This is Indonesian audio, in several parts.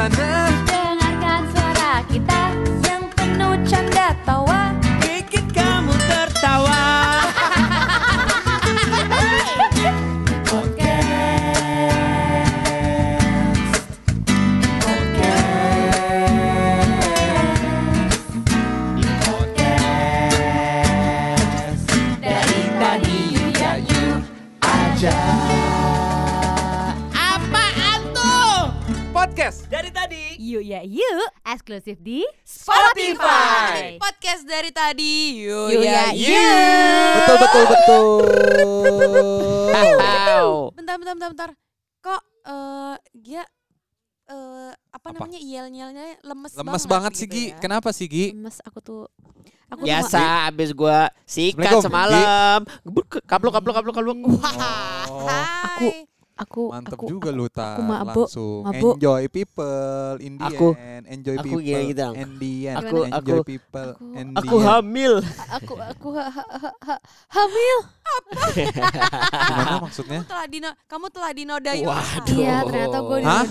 sana Dengarkan Yuk ya yuk, eksklusif di Spotify. Podcast dari tadi. Yuk Yuk ya. ya yuk. yuk. betul betul betul Bentar bentar bentar bentar. Kok eh dia eh apa, namanya yel-yelnya lemes, lemes banget sih gitu Gi ya. kenapa sih Gi Lemes aku tuh. Aku Biasa abis gua sikat semalam. Kaplok kaplok kaplok kaplok. Wah. Aku mantep aku juga lu tak aku mabuk, langsung mabuk. enjoy people in the Aku- end enjoy aku people gini gitu, in the end Aku- enjoy aku- people aku- in the Aku end. hamil. aku aku ha- ha- ha- ha- hamil. gimana maksudnya Kamu telah dino, kamu telah dinodai. Waduh. Iya, ternyata gue Hah?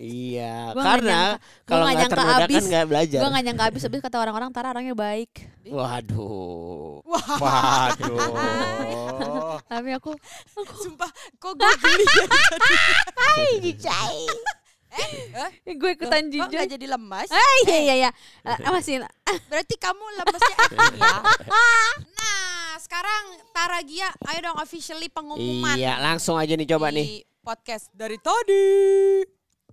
Iya, Gua nggak karena kalau nggak nggak kan abis. nggak belajar. Gue gak nyangka habis habis kata orang-orang Tara orangnya baik. Waduh. waduh Tapi aku Sumpah, kok gue geli ya? Hai Jijai. Eh, gue ikutan Kok jijai. nggak jadi lemas? Ah, iya iya iya. Eh, masih Berarti kamu lemesnya acting ya? Nah, sekarang Tara Gia, ayo dong officially pengumuman. Iya, langsung aja nih coba di nih. podcast dari tadi.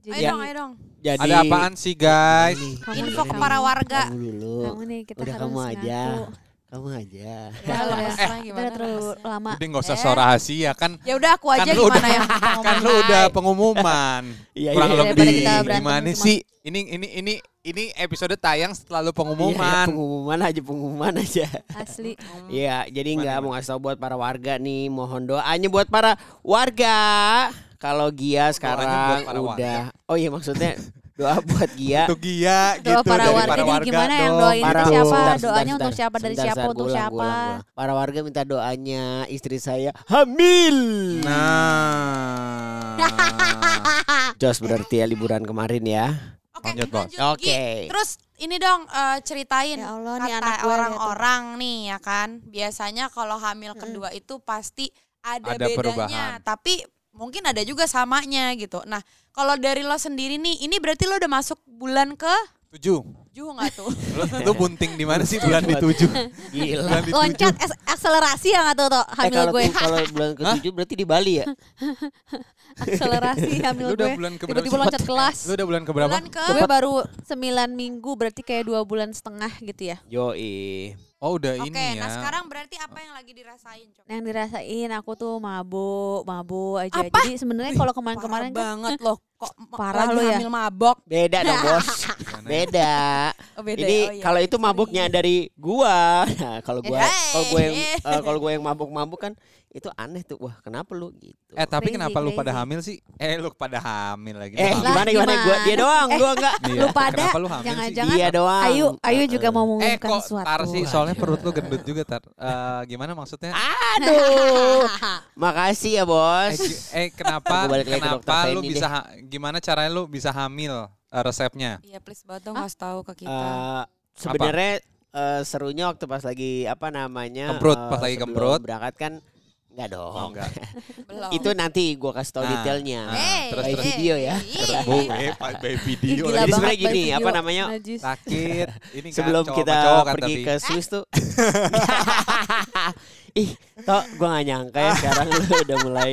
Ayo dong, ayo dong. Jadi ada apaan sih guys Kamu Info ke para warga. Kamu dulu. Kamu nih kita Udah harus kamu aja. ngaku. Kamu aja. Ya, udah. lemesnya Udah gimana terlalu lama. udah nggak usah Eh. so rahasia kan Ya udah aku aja kan gimana udah yang kan lu udah pengumuman Iya, kurang iya. lebih gimana sih ini ini ini ini episode tayang setelah lu Iya, pengumuman pengumuman aja, pengumuman aja. Asli. Iya, jadi nggak mau ngasih tau buat para warga nih, mohon doanya buat para warga. Kalau Gia sekarang para udah, oh iya maksudnya doa buat Gia. Untuk Gia Doa gitu para dari warga para warga gimana yang doain Para itu siapa? Sebentar, Doanya sebentar, untuk siapa dari sebentar, siapa sebentar, untuk ulang, siapa? ulang, ulang. Para warga minta doanya istri saya hamil. Nah. Jos berarti ya liburan kemarin ya. Oke, Lanjut, Bos. lanjut, Oke. Gi. Terus ini dong eh, ceritain Ya Allah, nih kata anak orang-orang nih ya kan. Biasanya kalau hamil kedua itu pasti ada, Ada bedanya, perubahan. tapi mungkin ada juga samanya gitu. Nah, kalau dari lo sendiri nih, ini berarti lo udah masuk bulan ke Tujuh. tujuh nggak tuh? Lu, lu bunting di mana sih bulan di tujuh? Gila. Bulan di tujuh. Loncat es- akselerasi yang atau tuh Eh hamil kalau gue. kalau bulan ketujuh berarti di Bali ya? akselerasi hamil Lu udah gue. bulan ke Tiba-tiba berapa? loncat kelas. Lu udah bulan ke berapa? bulan ke Gue baru 9 minggu berarti kayak dua bulan setengah gitu ya. Yoi. Oh udah Oke, ini ya. nah sekarang berarti apa yang lagi dirasain? Coba. Yang dirasain aku tuh mabuk, mabuk aja. Apa? Jadi sebenarnya kalau kemarin-kemarin Parah kan banget loh. Kok Parah lagi lo ya. hamil mabok? Beda dong bos. Gimana? Beda. Oh, beda Ini ya? Oh, iya. kalau itu mabuknya dari gua. Nah, kalau gua Eh, kalau gua yang eh. eh, kalau gua yang mabuk-mabuk kan itu aneh tuh. Wah, kenapa lu gitu? Eh tapi Crazy, kenapa lu pada crazy. hamil sih? Eh lu pada hamil lagi. eh, Lu gimana hamil. gimana gua dia doang, Eh, gua enggak. Iya. lu pada Kenapa lu hamil sih? jangan-jangan Dia doang. Ayu, Ayu juga mau Eh mengumumkan kok sesuatu. tar sih soalnya perut lu gendut juga tar. Eh, gimana maksudnya? Aduh. Makasih ya, Eh, Bos. gi- eh kenapa Gua balik lagi ke dokter kenapa lu bisa ha- gimana caranya lu bisa hamil eh, resepnya? Iya, please banget dong kasih tahu ke kita. Eh, sebenarnya eh, serunya waktu pas lagi apa namanya? Gembrut, eh, pas lagi gembrut. Berangkat kan enggak dong. Oh enggak. Belum. Itu nanti gua kasih tahu Nah, detailnya. nah, terus by terus video ya. Ih. Bu, eh by video gila. Jadi banget sebenarnya gini, by apa video. namanya? Najis. sakit. Ini kan Sebelum cowok kita cowok kan, pergi tapi. ke Swiss tuh. Ih, toh gua gak nyangka ya sekarang lu udah mulai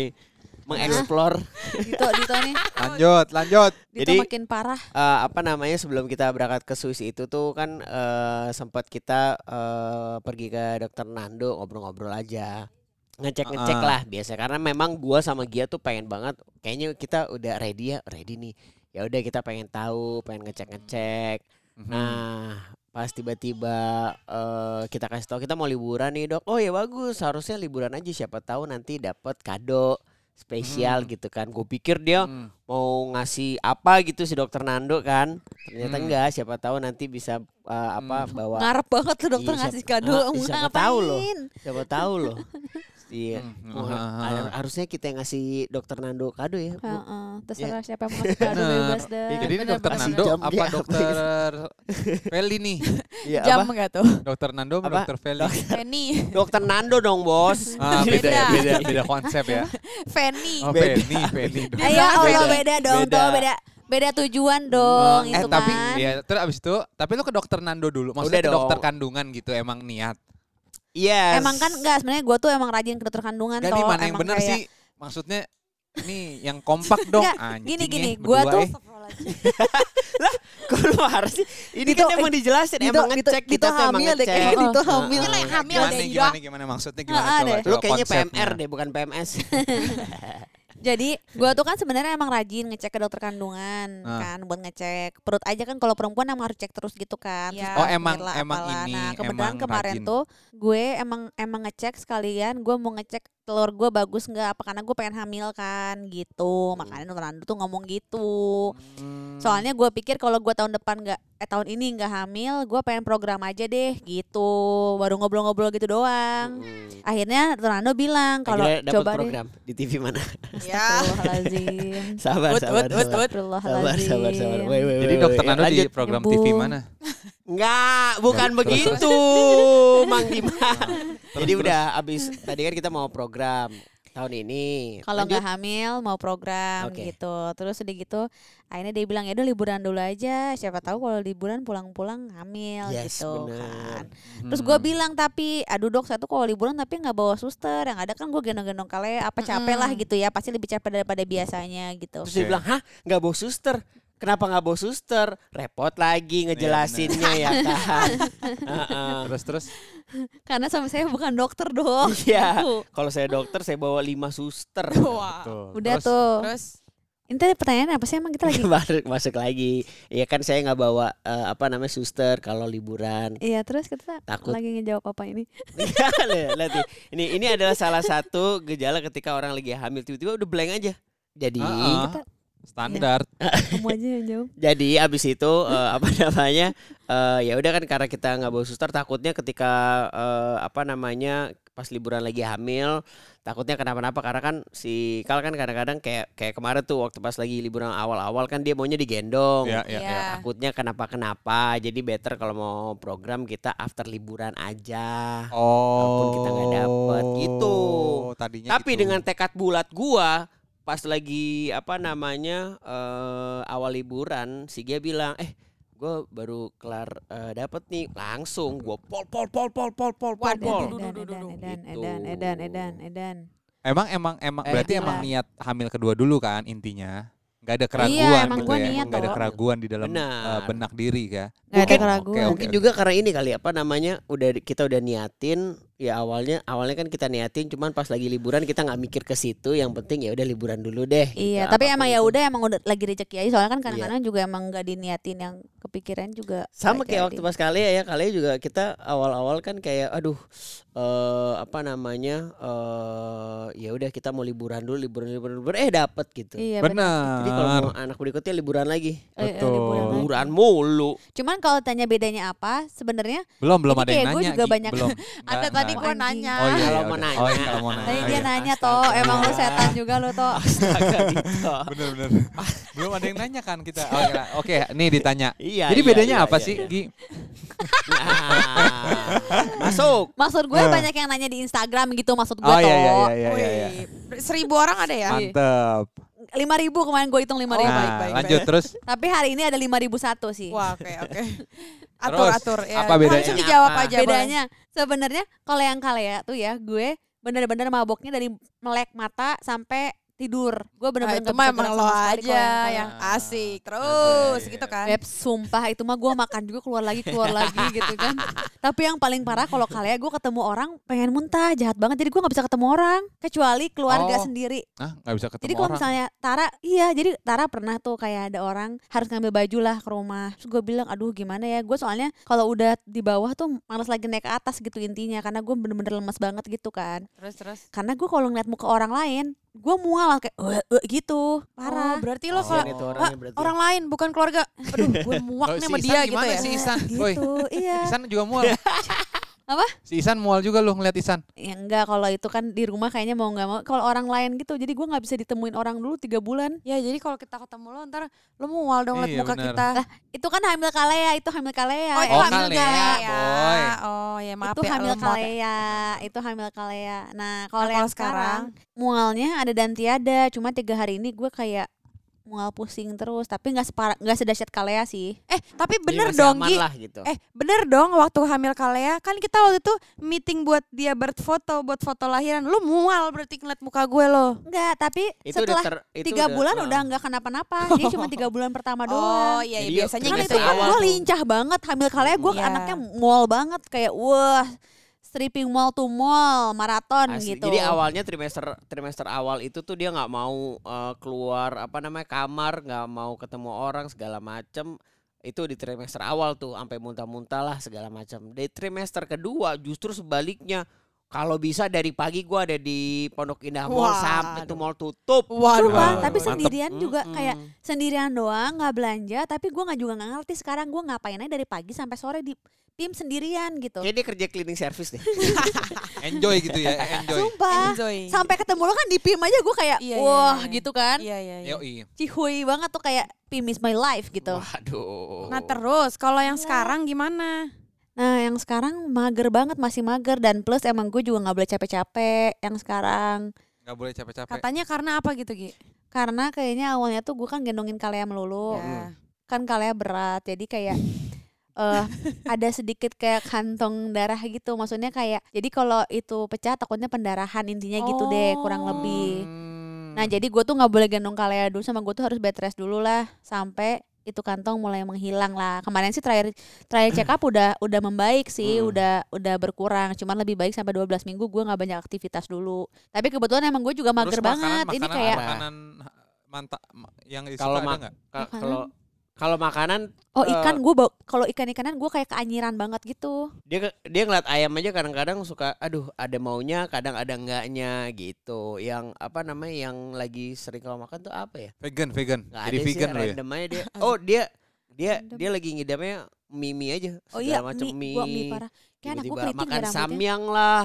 mengeksplor Dito, Dito nih. Lanjut, lanjut. Dito Jadi- makin parah. eh, apa namanya sebelum kita berangkat ke Swiss itu tuh kan eh, sempat kita eh, pergi ke dokter Nando ngobrol-ngobrol aja ngecek-ngecek Ah. lah biasa karena memang gua sama Gia tuh pengen banget kayaknya kita udah ready ya ready nih ya udah kita pengen tahu pengen ngecek-ngecek Mhm. Nah, pas tiba-tiba eh, kita kasih tahu kita mau liburan nih dok. Oh ya bagus, harusnya liburan aja. Siapa tahu nanti dapat kado spesial Hmm. gitu kan. Gue pikir dia Hmm. mau ngasih apa gitu si dokter Nando kan. Ternyata Hmm. enggak. Siapa tahu nanti bisa eh, apa Hmm. bawa. Ngarep banget tuh dokter Iya, ngasih siapa- kado. ah, siapa tahu loh. Siapa tahu loh. Iya. Hmm, ah. har- harusnya kita yang ngasih dokter Nando kado ya. Bu. Heeh, terserah siapa yang mau ngasih kado bebas dah. Jadi ini dokter bener. Nando Jam apa dokter Feli nih? Iya, Jam apa? enggak tuh? Dokter Nando apa dokter Feli? Penny. Dokter Nando dong, Bos. Ah, beda ya, Beda. beda beda konsep ya. Fanny. Oh. Feni, Feni. Ayo Allah Beda. beda dong, Beda. tuh beda beda tujuan dong eh itu tapi kan. ya terus abis itu tapi lu ke dokter Nando dulu Udah maksudnya ke dong. dokter kandungan gitu emang niat Yes. Emang kan enggak sebenarnya gue tuh emang rajin ke dokter kandungan Gak toh. nih mana yang emang bener kayak- sih maksudnya ini yang kompak dong Nggak, Anjing gini, ya, gini, gua berdua, tuh eh. Kok lu harus sih? Ini Dito, kan emang dijelasin, Dito- emang ngecek Dito kita tuh emang hamil deh, ngecek. kayaknya Dito Heeh. hamil. Ini lah hamil gimana, deh, gimana, gimana, maksudnya gimana Ah, coba, deh. Lu coba kayaknya konsepnya. PMR deh, bukan PMS. Jadi gue tuh kan sebenarnya emang rajin ngecek ke dokter kandungan Ah. kan buat ngecek perut aja kan kalau perempuan emang harus cek terus gitu kan. Iya. Terus Oh, emang- emang apalah. ini, Nah kebetulan emang kemarin rajin. tuh gue emang emang ngecek sekalian gue mau ngecek telur gue bagus nggak apa karena gue pengen hamil kan gitu makanya dokter Nando tuh ngomong gitu. Hmm. Soalnya gue pikir kalau gue tahun depan nggak eh tahun ini nggak hamil gue pengen program aja deh gitu baru ngobrol-ngobrol gitu doang. Hmm. Akhirnya dokter Nando bilang kalau coba deh. program di TV mana? Ya. Sabar, sabar, sabar. ut. Sabar, Astagfirullahaladzim. sabar, sabar. Wait, wait, Jadi wait, dokter wait. Nando di program Nyambung. TV mana? Enggak, bukan Terus, begitu, Mang Diman. Jadi terus. udah abis tadi kan kita mau program tahun ini. Kalau nggak hamil mau program Oke. gitu. Terus udah gitu akhirnya dia bilang ya udah liburan dulu aja. Siapa tahu kalau liburan pulang-pulang hamil Yes, gitu bener. kan. Terus Hmm. gue bilang tapi aduh dok saya tuh kalau liburan tapi nggak bawa suster. Yang ada kan gue gendong-gendong kale apa capek lah Mm-mm. gitu ya. Pasti lebih capek daripada biasanya gitu. Terus dia bilang, hah nggak bawa suster? Kenapa nggak bawa suster? Repot lagi ngejelasinnya ya kan. Heeh. Terus terus Karena sama saya bukan dokter dong. Iya. Kalau saya dokter saya bawa lima suster. Wah. tuh. Udah Terus, tuh. Terus Ini tadi pertanyaan apa sih emang kita lagi? Baru masuk lagi. Ya kan saya nggak bawa eh, apa namanya suster kalau liburan. Iya terus kita Takut. lagi ngejawab apa ini? Lihat nih. Ini ini adalah salah satu gejala ketika orang lagi hamil tiba-tiba udah blank aja. Jadi Ah, Kita- standar. Kamu aja yang jawab. jadi abis itu eh, apa namanya eh, ya udah kan karena kita nggak bawa suster takutnya ketika eh, apa namanya pas liburan lagi hamil takutnya kenapa-napa karena kan si Kal kan kadang-kadang kayak kayak kemarin tuh waktu pas lagi liburan awal-awal kan dia maunya digendong. Ya, ya, Iya. ya. Takutnya kenapa-kenapa. Jadi better kalau mau program kita after liburan aja. Oh. Walaupun kita nggak dapet, gitu. Tadinya Tapi gitu. dengan tekad bulat gua pas lagi apa namanya eh, awal liburan si Gia bilang eh gua baru kelar eh, dapet nih langsung gua pol pol pol pol pol pol pol pol Edan, edan, duh. edan, Gitu. edan, edan, edan, edan. Emang emang emang Eh, berarti gila. emang niat hamil kedua dulu kan intinya. Nggak ada keraguan Iya, emang gitu gua ya. niat Nggak ada keraguan di dalam eh, benak diri kan. Gak ada Mungkin- keraguan. oke, mungkin juga karena ini kali apa namanya udah kita udah niatin ya awalnya awalnya kan kita niatin cuman pas lagi liburan kita nggak mikir ke situ yang penting ya udah liburan dulu deh Iya, gitu, tapi emang ya itu. udah emang udah lagi rezeki aja. Soalnya kan Iya. kadang-kadang juga emang gak diniatin yang kepikiran juga. sama nggak kayak jadi. waktu pas kali ya kali juga kita awal-awal kan kayak aduh eh apa namanya eh ya udah kita mau liburan dulu liburan liburan, liburan eh dapat gitu Iya benar. jadi kalau anak berikutnya liburan lagi Eh, eh, Betul. liburan lagi. liburan mulu Cuman kalau tanya bedanya apa, sebenarnya Belum belum ada yang nanya. juga banyak- belum. Ada tadi Anjing. nanya. Oh iya, Kalau ya mau nanya. Oh iya, kalau mau nanya. tadi dia iya. nanya toh, emang lu setan juga lu toh. Bener bener. Belum ada yang nanya kan kita. Oh, iya. Oke, nih ditanya. iya Jadi iya, bedanya iya, apa iya. sih, Gi? Nah, masuk Maksud gue banyak yang nanya di Instagram gitu maksud gue Oh toh. iya iya iya iya iya. iya. Seribu orang ada ya? Mantep. Lima ribu kemarin gue hitung lima ribu. Oh, Nah, baik, baik, lanjut baik. terus. Tapi hari ini ada lima ribu satu sih. Wah, oke oke. Atur Terus, atur ya. apa bedanya? Langsung dijawab Apa? aja. Bedanya sebenarnya kalau yang kalea tuh ya gue bener-bener maboknya dari melek mata sampai tidur. Gue boleh. Nah, bener-bener itu mah emang lo aja yang kalea. asik terus Oke. gitu kan. Beb, sumpah itu mah gue makan juga keluar lagi keluar lagi gitu kan. Tapi yang paling parah kalau kalea gue ketemu orang pengen muntah jahat banget. Jadi gue nggak bisa ketemu orang kecuali keluarga Oh. sendiri. Ah, nggak bisa ketemu Jadi kalau misalnya Tara, iya jadi Tara pernah tuh kayak ada orang harus ngambil baju lah ke rumah. Terus gue bilang, aduh gimana ya, gue soalnya kalau udah di bawah tuh malas lagi naik ke atas gitu intinya. Karena gue bener-bener lemas banget gitu kan. Terus terus. Karena gue kalau ngeliat muka orang lain, gue mual kayak "Eh, eh," gitu, Oh, parah. berarti lo Kasihan kalau itu ah, berarti. orang lain bukan keluarga. Aduh, gue muak Oh, nih si sama Isan dia gitu gimana ya. sih Isan? gitu, Woi, iya. Isan juga mual. Apa? Si Isan mual juga lu ngeliat Isan. Ya enggak kalau itu kan di rumah kayaknya mau nggak mau kalau orang lain gitu jadi gue nggak bisa ditemuin orang dulu tiga bulan Ya jadi kalau kita ketemu lo ntar lo mual dong liat Iya, muka bener. kita. itu kan hamil kalea itu hamil kalea Oh, itu Oh, hamil kalea, kalea. boy. Oh ya maaf itu ya. hamil lemot. kalea itu hamil kalea nah kalau Nah, yang sekarang sekarang? mualnya ada dan tiada cuma tiga hari ini gue kayak mual pusing terus tapi nggak separah nggak sedahsyat kalea sih Eh tapi Jadi bener masih dong aman Gi. lah gitu. Eh bener dong waktu hamil Kalea kan kita waktu itu meeting buat dia berfoto buat foto lahiran. Lu mual berarti ngeliat muka gue lo. enggak tapi itu setelah ter, itu tiga udah- bulan uh, udah nggak kenapa-napa dia cuma tiga bulan pertama doang Oh iya, Jadi iya biasanya kan itu gitu kan ya. gue lincah banget hamil kalea gue Iya. anaknya mall banget kayak wah stripping mall to mall maraton Asli. gitu Jadi awalnya trimester trimester awal itu tuh dia nggak mau eh, keluar apa namanya kamar, nggak mau ketemu orang segala macem. Itu di trimester awal tuh sampai muntah-muntah lah segala macam. Di trimester kedua justru sebaliknya. Kalau bisa dari pagi gua ada di Pondok Indah Mall sampai tuh mall tutup. Waduh, Sumpah, tapi waduh. sendirian juga Mm-mm. kayak sendirian doang nggak belanja tapi gue nggak juga nggak ngerti sekarang gue ngapain aja dari pagi sampai sore di tim sendirian gitu Kayak dia kerja cleaning service deh. Enjoy gitu ya, enjoy. sumpah Enjoy. sampai ketemu lo kan di PIM aja gue kayak Iya, iya, wah iya. gitu kan Iya iya iya. Yoi. cihuy banget tuh kayak PIM is my life gitu Waduh. Nah terus kalau yang Iya. sekarang gimana? nah yang sekarang mager banget masih mager dan plus emang gue juga nggak boleh capek-capek yang sekarang Nggak boleh capek-capek. Katanya karena apa gitu Gi? karena kayaknya awalnya tuh gue kan gendongin kalea melulu Ya. kan kalea berat jadi kayak eh ada sedikit kayak kantong darah gitu maksudnya kayak jadi kalau itu pecah takutnya pendarahan intinya gitu deh kurang Oh. lebih Hmm. nah jadi gue tuh nggak boleh gendong kalea dulu sama gue tuh harus bed rest dulu lah sampai itu kantong mulai menghilang lah kemarin sih terakhir terakhir check up udah udah membaik sih Hmm. udah udah berkurang cuman lebih baik sampai 12 minggu gue nggak banyak aktivitas dulu tapi kebetulan emang gue juga mager Terus makanan- banget ini makanan kayak apa? makanan mantap yang Kalau Makanan? Kalau kalau makanan oh eh, ikan gue kalau ikan ikanan gue kayak keanyiran banget gitu dia dia ngeliat ayam aja kadang-kadang suka aduh ada maunya kadang ada enggaknya gitu yang apa namanya yang lagi sering kalau makan tuh apa ya Vegan, vegan. nggak Jadi ada vegan sih ya. random aja dia oh dia dia Random. dia lagi ngidamnya mie mie aja oh segala iya macam mie, mie, gua mie parah kayak anak gue makan ya rambutnya samyang lah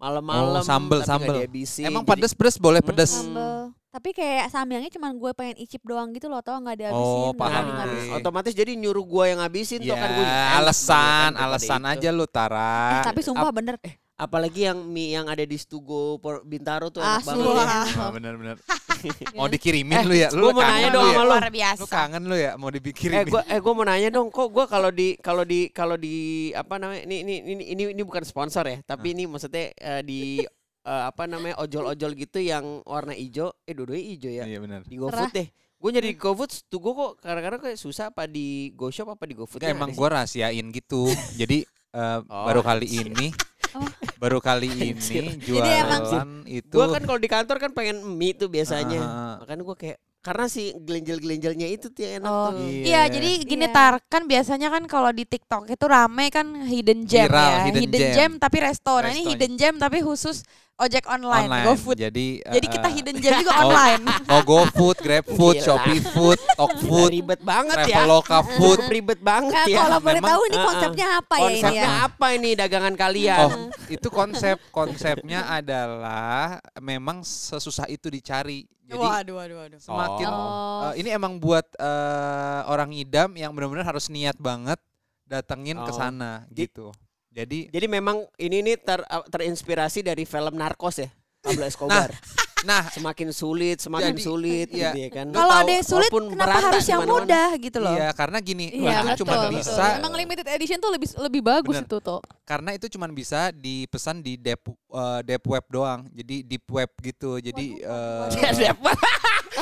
malam-malam Oh, sambel, sambel. Emang Jadi- pedes pedes boleh Hmm. pedes. sambel tapi kayak samyangnya cuma gue pengen icip doang gitu loh tau nggak dihabisin Oh, paham ada Nah, ngabisin. gue. otomatis jadi nyuruh gua yang habisin tuh Ya, kan gue alasan, alasan aja lu Tara. Eh, tapi sumpah bener apalagi yang mie yang ada di Stugo Bintaro tuh enak Asli. banget ya. Oh, bener-bener. mau dikirimin lu ya? Lu mau nanya lu dong ya? sama lu. Luar biasa. Lu kangen lu ya mau Eh dikirimin? gua eh gua mau nanya dong kok gua kalau di kalau di kalau di apa namanya ini ini ini ini, ini bukan sponsor ya tapi ini maksudnya eh, di eh, apa namanya ojol-ojol gitu yang warna hijau eh dua-duanya hijau ya Iya benar. di GoFood deh gue nyari di GoFood tuh gue kok kadang-kadang kayak susah apa di GoShop apa di GoFood Enggak, emang gua rahasiain gitu. Jadi eh, Oh. baru kali ini Oh. baru kali ini Jadi emang- jualan itu gue kan kalau di kantor kan pengen mie tuh biasanya Ah. makanya gue kayak karena si gelenjel-gelenjelnya itu tuh yang enak Oh, tuh Iya, jadi gini Iya. tar kan biasanya kan kalau di TikTok itu rame kan hidden gem Viral, ya, hidden hidden, gem. gem. tapi resto. Nah ini hidden gem tapi khusus ojek online, online. GoFood. Jadi Jadi eh, kita hidden gem juga Oh. online. Oh GoFood, GrabFood. Shopee Food, Okfood, ribet banget ya Traveloka Food. Ribet banget ya kalau boleh memang- tahu ini Ah, ah. konsepnya apa ya ini konsepnya ya apa ini dagangan kalian Oh, itu konsep konsepnya adalah memang sesusah itu dicari. Jadi waduh, waduh, waduh. semakin Oh. eh, ini emang buat eh, orang idam yang benar-benar harus niat banget datengin ke Oh. sana Di- gitu. Jadi Jadi memang ini nih ter, terinspirasi dari film Narcos ya. Pablo Escobar. nah semakin sulit, semakin Jadi, sulit iya. gitu ya kan. Kalau ada yang sulit, walaupun kenapa merata harus yang mudah gitu loh? iya karena gini, Iya itu betul, cuma betul. bisa Emang limited edition tuh lebih lebih bagus Bener. itu tuh. karena itu cuma bisa dipesan di deep eh, deep web doang. Jadi deep web gitu. Jadi eh, Deep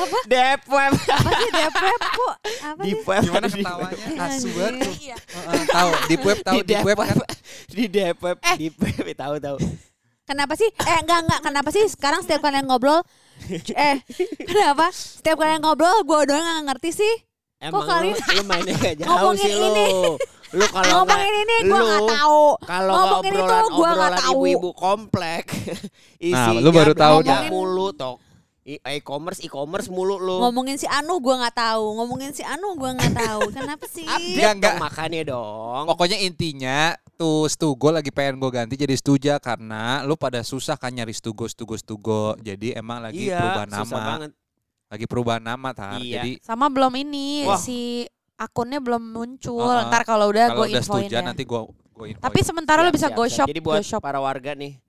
web. Deep web. Apa sih deep web kok? Apa Deep web. gimana ketawanya? Asu banget tuh. Iya. Heeh, tahu deep web tahu di deep web kan? Di deep web. Eh. Deep web tahu tahu. Kenapa sih? Eh enggak enggak kenapa sih sekarang setiap kalian ngobrol eh kenapa setiap kalian ngobrol gue doang nggak ngerti sih Emang kalian lu, lu mainnya gak jauh ngomongin sih lu. ini? Lu kalau ngomongin ini gue nggak lu tahu Kalau Ngomongin itu obrolan gua nggak obrolan tahu. ibu-ibu komplek. Nah, isinya lu baru tahu dah. mulu tok. I- e-commerce e-commerce mulu lu. Ngomongin si Anu gua nggak tahu, ngomongin si Anu gua nggak tahu. Kenapa sih? Update Enggak, dong makannya dong. Pokoknya intinya tuh Stugo lagi pengen gue ganti jadi Stuja karena lu pada susah kan nyari Stugo Stugo Stugo. Jadi emang lagi iya, perubahan susah nama. banget. Lagi perubahan nama tar. Iya. Jadi Sama belum ini Wah. si akunnya belum muncul. Uh-uh. Ntar kalau udah kalau gue udah infoin Stuja ya. nanti gue. Tapi sementara lu Siap, bisa siap, go shop, Jadi buat go shop. para warga nih,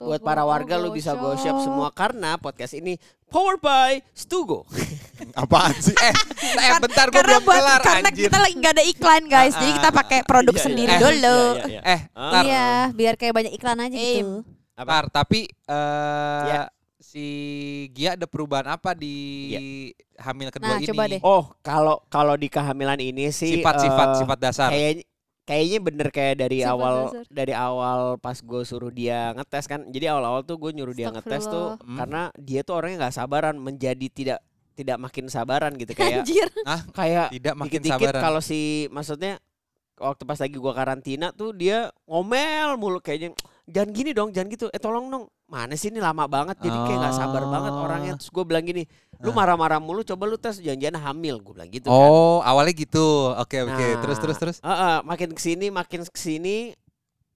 Tuh, buat para warga lu bisa go shop semua karena podcast ini powered by Stugo. apaan sih? Eh, eh bentar gue karena belum buat kelar karena anjir. kita lagi nggak ada iklan guys, jadi kita pakai produk Iya, iya. sendiri Eh, dulu. iya, iya, iya. Eh, Ah. tar, Iya, biar kayak banyak iklan aja Eh, gitu. Apa? tar, tapi eh Ya. si Gia ada perubahan apa di Ya. hamil kedua Nah, ini? coba deh. Oh, kalau kalau di kehamilan ini sih Sifat-sifat eh, sifat dasar. Kayaknya kayaknya bener kayak dari Sifat awal dasar. dari awal pas gue suruh dia ngetes kan. Jadi awal-awal tuh gue nyuruh dia ngetes tuh Hmm. karena dia tuh orangnya nggak sabaran menjadi tidak tidak makin sabaran gitu kayak Anjir. kayak Tidak makin dikit-dikit sabaran. kalau si maksudnya waktu pas lagi gua karantina tuh dia ngomel mulu kayaknya jangan gini dong jangan gitu eh tolong dong mana sih ini lama banget jadi kayak nggak sabar banget Oh. orangnya terus gue bilang gini lu Nah. marah-marah mulu coba lu tes jangan-jangan hamil gue bilang gitu kan Oh, awalnya gitu. Oke, oke. Nah, Terus terus terus. Heeh, makin ke sini makin ke sini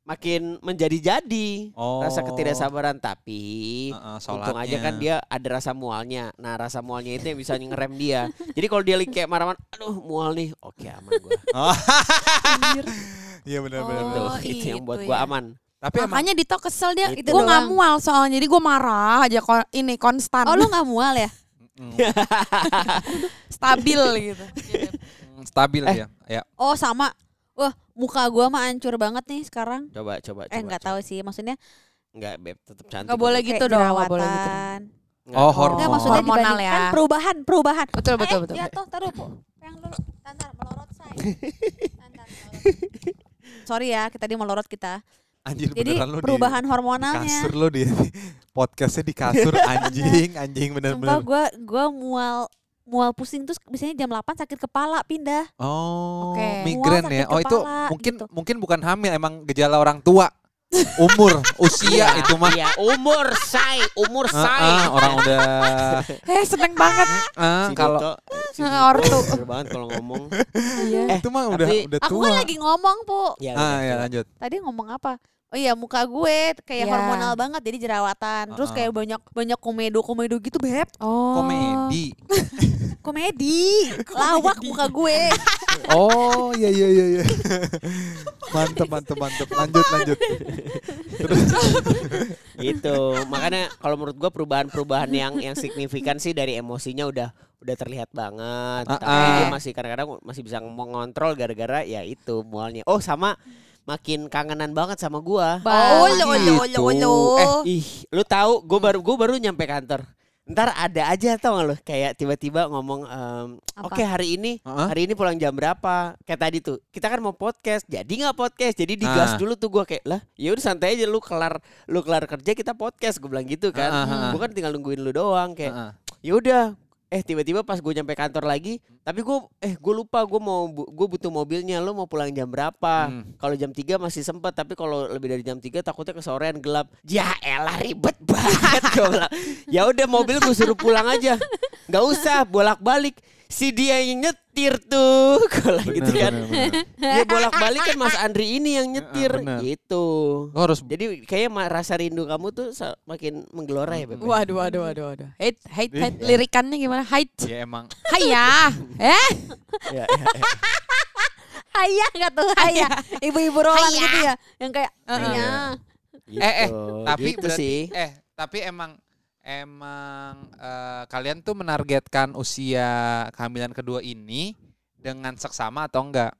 makin menjadi-jadi Oh. rasa ketidaksabaran tapi Heeh, Untung aja kan dia ada rasa mualnya. Nah rasa mualnya itu yang bisa ngerem dia. Jadi kalau dia kayak marah-marah, aduh mual nih, oke aman gue. Oh. Iya benar benar. Itu, Oh, itu yang itu buat gue ya. aman. Tapi emang Makanya Dito kesel dia, Itu gue nggak mual soalnya, jadi gue marah aja kon- ini konstan, Oh lu nggak mual ya? stabil gitu. mm, stabil Eh. ya. Ya. Oh sama. Wah muka gua mah hancur banget nih sekarang. Coba coba. eh coba, nggak coba. tahu sih, maksudnya Nggak beb, tetap cantik. Nggak boleh kok. gitu kayak dong, nggak boleh gitu. Nggak. Oh, hormon. Enggak maksudnya Hormonal ya. perubahan, perubahan. Betul betul eh, betul. jatuh taruh. Yang dulu, tantar melorot say. Tantar, melorot. Sorry ya, kita di melorot kita. Anjir Jadi beneran lu perubahan di hormonalnya. kasur lu di podcastnya di kasur anjing anjing Sumpah bener-bener. gua gua mual mual pusing terus biasanya jam 8 sakit kepala pindah. Oh, Oke. migrain ya. Oh itu kepala, mungkin gitu. mungkin bukan hamil, emang gejala orang tua. Umur, usia itu mah. Iya, umur say, umur say. ah, orang udah Eh seneng banget. Si kalau Eh, ortu. banget kalau ngomong. Iya. Eh, itu mah udah tapi udah Aku tua. kan lagi ngomong, Bu. Ya, ah, udah, ya lanjut. Tadi ngomong apa? Oh iya muka gue kayak Iya. hormonal banget jadi jerawatan. Terus Uh-uh. kayak banyak banyak komedo komedo gitu beb. Oh. Komedi. Komedi. Lawak muka gue. Oh, iya iya iya iya. mantep mantep mantep. Lanjut lanjut. gitu makanya kalau menurut gua perubahan-perubahan yang yang signifikan sih dari emosinya udah udah terlihat banget Ah, tapi ah. dia masih kadang-kadang masih bisa mengontrol gara-gara ya itu mualnya oh sama makin kangenan banget sama gua Oh, lo, lo, gitu. lo, lo. eh ih lu tahu gua baru gua baru nyampe kantor ntar ada aja tau gak lu kayak tiba-tiba ngomong Apa? oke hari ini Heeh. hari ini pulang jam berapa kayak tadi tuh kita kan mau podcast jadi nggak podcast jadi digas Ah. dulu tuh gua kayak lah ya udah santai aja lu kelar lu kelar kerja kita podcast gue bilang gitu kan Ah, ah, ah. gue kan tinggal nungguin lu doang kayak Heeh. ya udah eh tiba-tiba pas gue nyampe kantor lagi tapi gue eh gue lupa gue mau gue butuh mobilnya lu mau pulang jam berapa Hmm. kalau jam 3 masih sempat tapi kalau lebih dari jam 3 takutnya kesorean gelap ya elah ribet banget gue bilang ya udah mobil gue suruh pulang aja nggak usah bolak-balik si dia yang nyetir tuh kalau gitu kan bener, bener. ya bolak-balik kan Mas Andri ini yang nyetir bener. gitu Lo harus jadi kayaknya ma- rasa rindu kamu tuh makin menggelora ya Beb Waduh, waduh, waduh, waduh. Hate, hate, hate. Lirikannya gimana? Hate. ya emang Hayya. Eh? ya, ya, ya. Hayah nggak tuh hayah. Ibu-ibu Roland Hayah. gitu ya. Yang kayak hayah. Eh, eh, tapi Gitu berarti sih eh tapi emang emang eh, kalian tuh menargetkan usia kehamilan kedua ini dengan seksama atau enggak?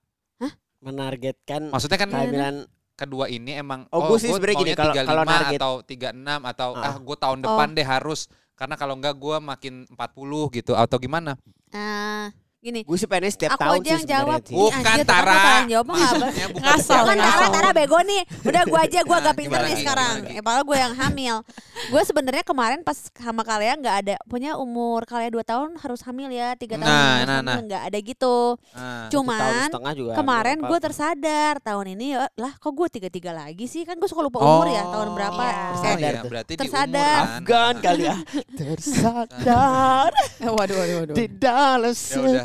menargetkan Maksudnya kan kehamilan kedua ini emang Oh, gua sih gua sebenarnya gini, kalau- kalau 35 target- atau 36 atau Ah. ah gue tahun depan deh harus karena kalau enggak gue makin 40 gitu atau gimana? Nah, Gini, Gue sih pengen setiap aku tahun aja sih yang jawab. sih. Ih, Bukan anjir, Tara. kalian jawab Maksudnya bukan Ngasal, kan secara Tara. Tara bego nih. Udah gue aja, gue agak Nah, pintar gimana nih sekarang. Eh, padahal gue yang hamil. gue sebenarnya kemarin pas sama kalian nggak ada punya umur kalian 2 tahun harus hamil ya, tiga tahun Nah, nah, nah. nggak ada gitu. Ah. Cuman juga kemarin gue tersadar tahun ini ya lah kok gue tiga tiga lagi sih kan gue suka lupa umur ya tahun berapa. Iya. Oh, Tersadar iya, tuh. berarti Tersadar. di umur kan. Afgan kali ya. Tersadar waduh, waduh, waduh. di dalam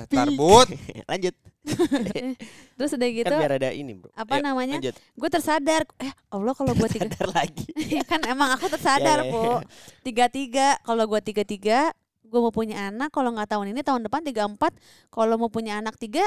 Ya tarbut. Lanjut. Terus udah gitu Kan biar ada ini, Bro. apa Ayo, namanya? Lanjut. gue tersadar eh Allah kalau gue tiga Sadar lagi. Ya kan emang aku tersadar Ya, ya, po tiga tiga kalau gue tiga tiga gue mau punya anak kalau nggak tahun ini tahun depan tiga empat kalau mau punya anak tiga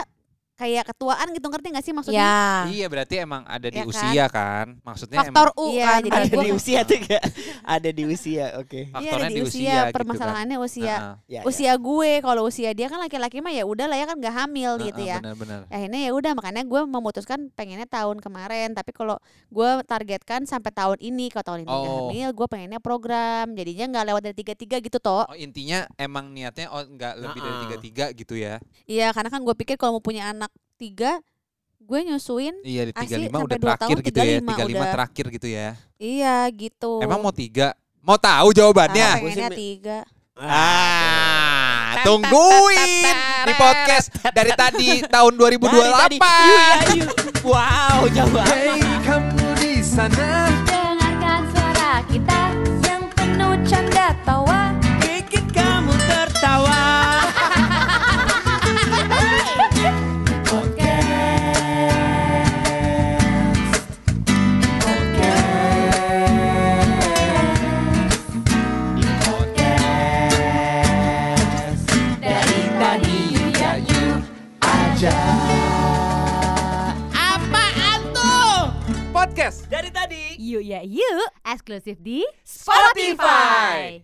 kayak ketuaan gitu ngerti gak sih maksudnya Ya. Iya berarti emang ada di Ya kan? usia kan. Maksudnya Faktor emang U Iya, kan. jadi Ada di usia tuh gak? Ada di usia, oke. Iya faktornya ada di di usia, usia, gitu kan. permasalahannya usia Heeh. Ya, ya. usia gue kalau usia dia kan laki-laki mah ya udah lah ya kan nggak hamil gitu Heeh, ya Benar-benar. akhirnya ya udah makanya gue memutuskan pengennya tahun kemarin tapi kalau gue targetkan sampai tahun ini kalau tahun ini nggak Oh. hamil gue pengennya program jadinya nggak lewat dari tiga tiga gitu toh Oh intinya emang niatnya oh nggak lebih dari Heeh. tiga tiga gitu ya? iya karena kan gue pikir kalau mau punya anak tiga gue nyusuin Iya di tiga lima udah terakhir tahun, gitu ya, 35 tiga lima terakhir gitu ya. iya gitu. Emang mau tiga? Mau tahu Ah, jawabannya? pengennya Gua sih- tiga. Ah, tungguin di podcast dari tadi tahun 2028. Wow, jauh Dengarkan Ya yuk. Eksklusif di Spotify.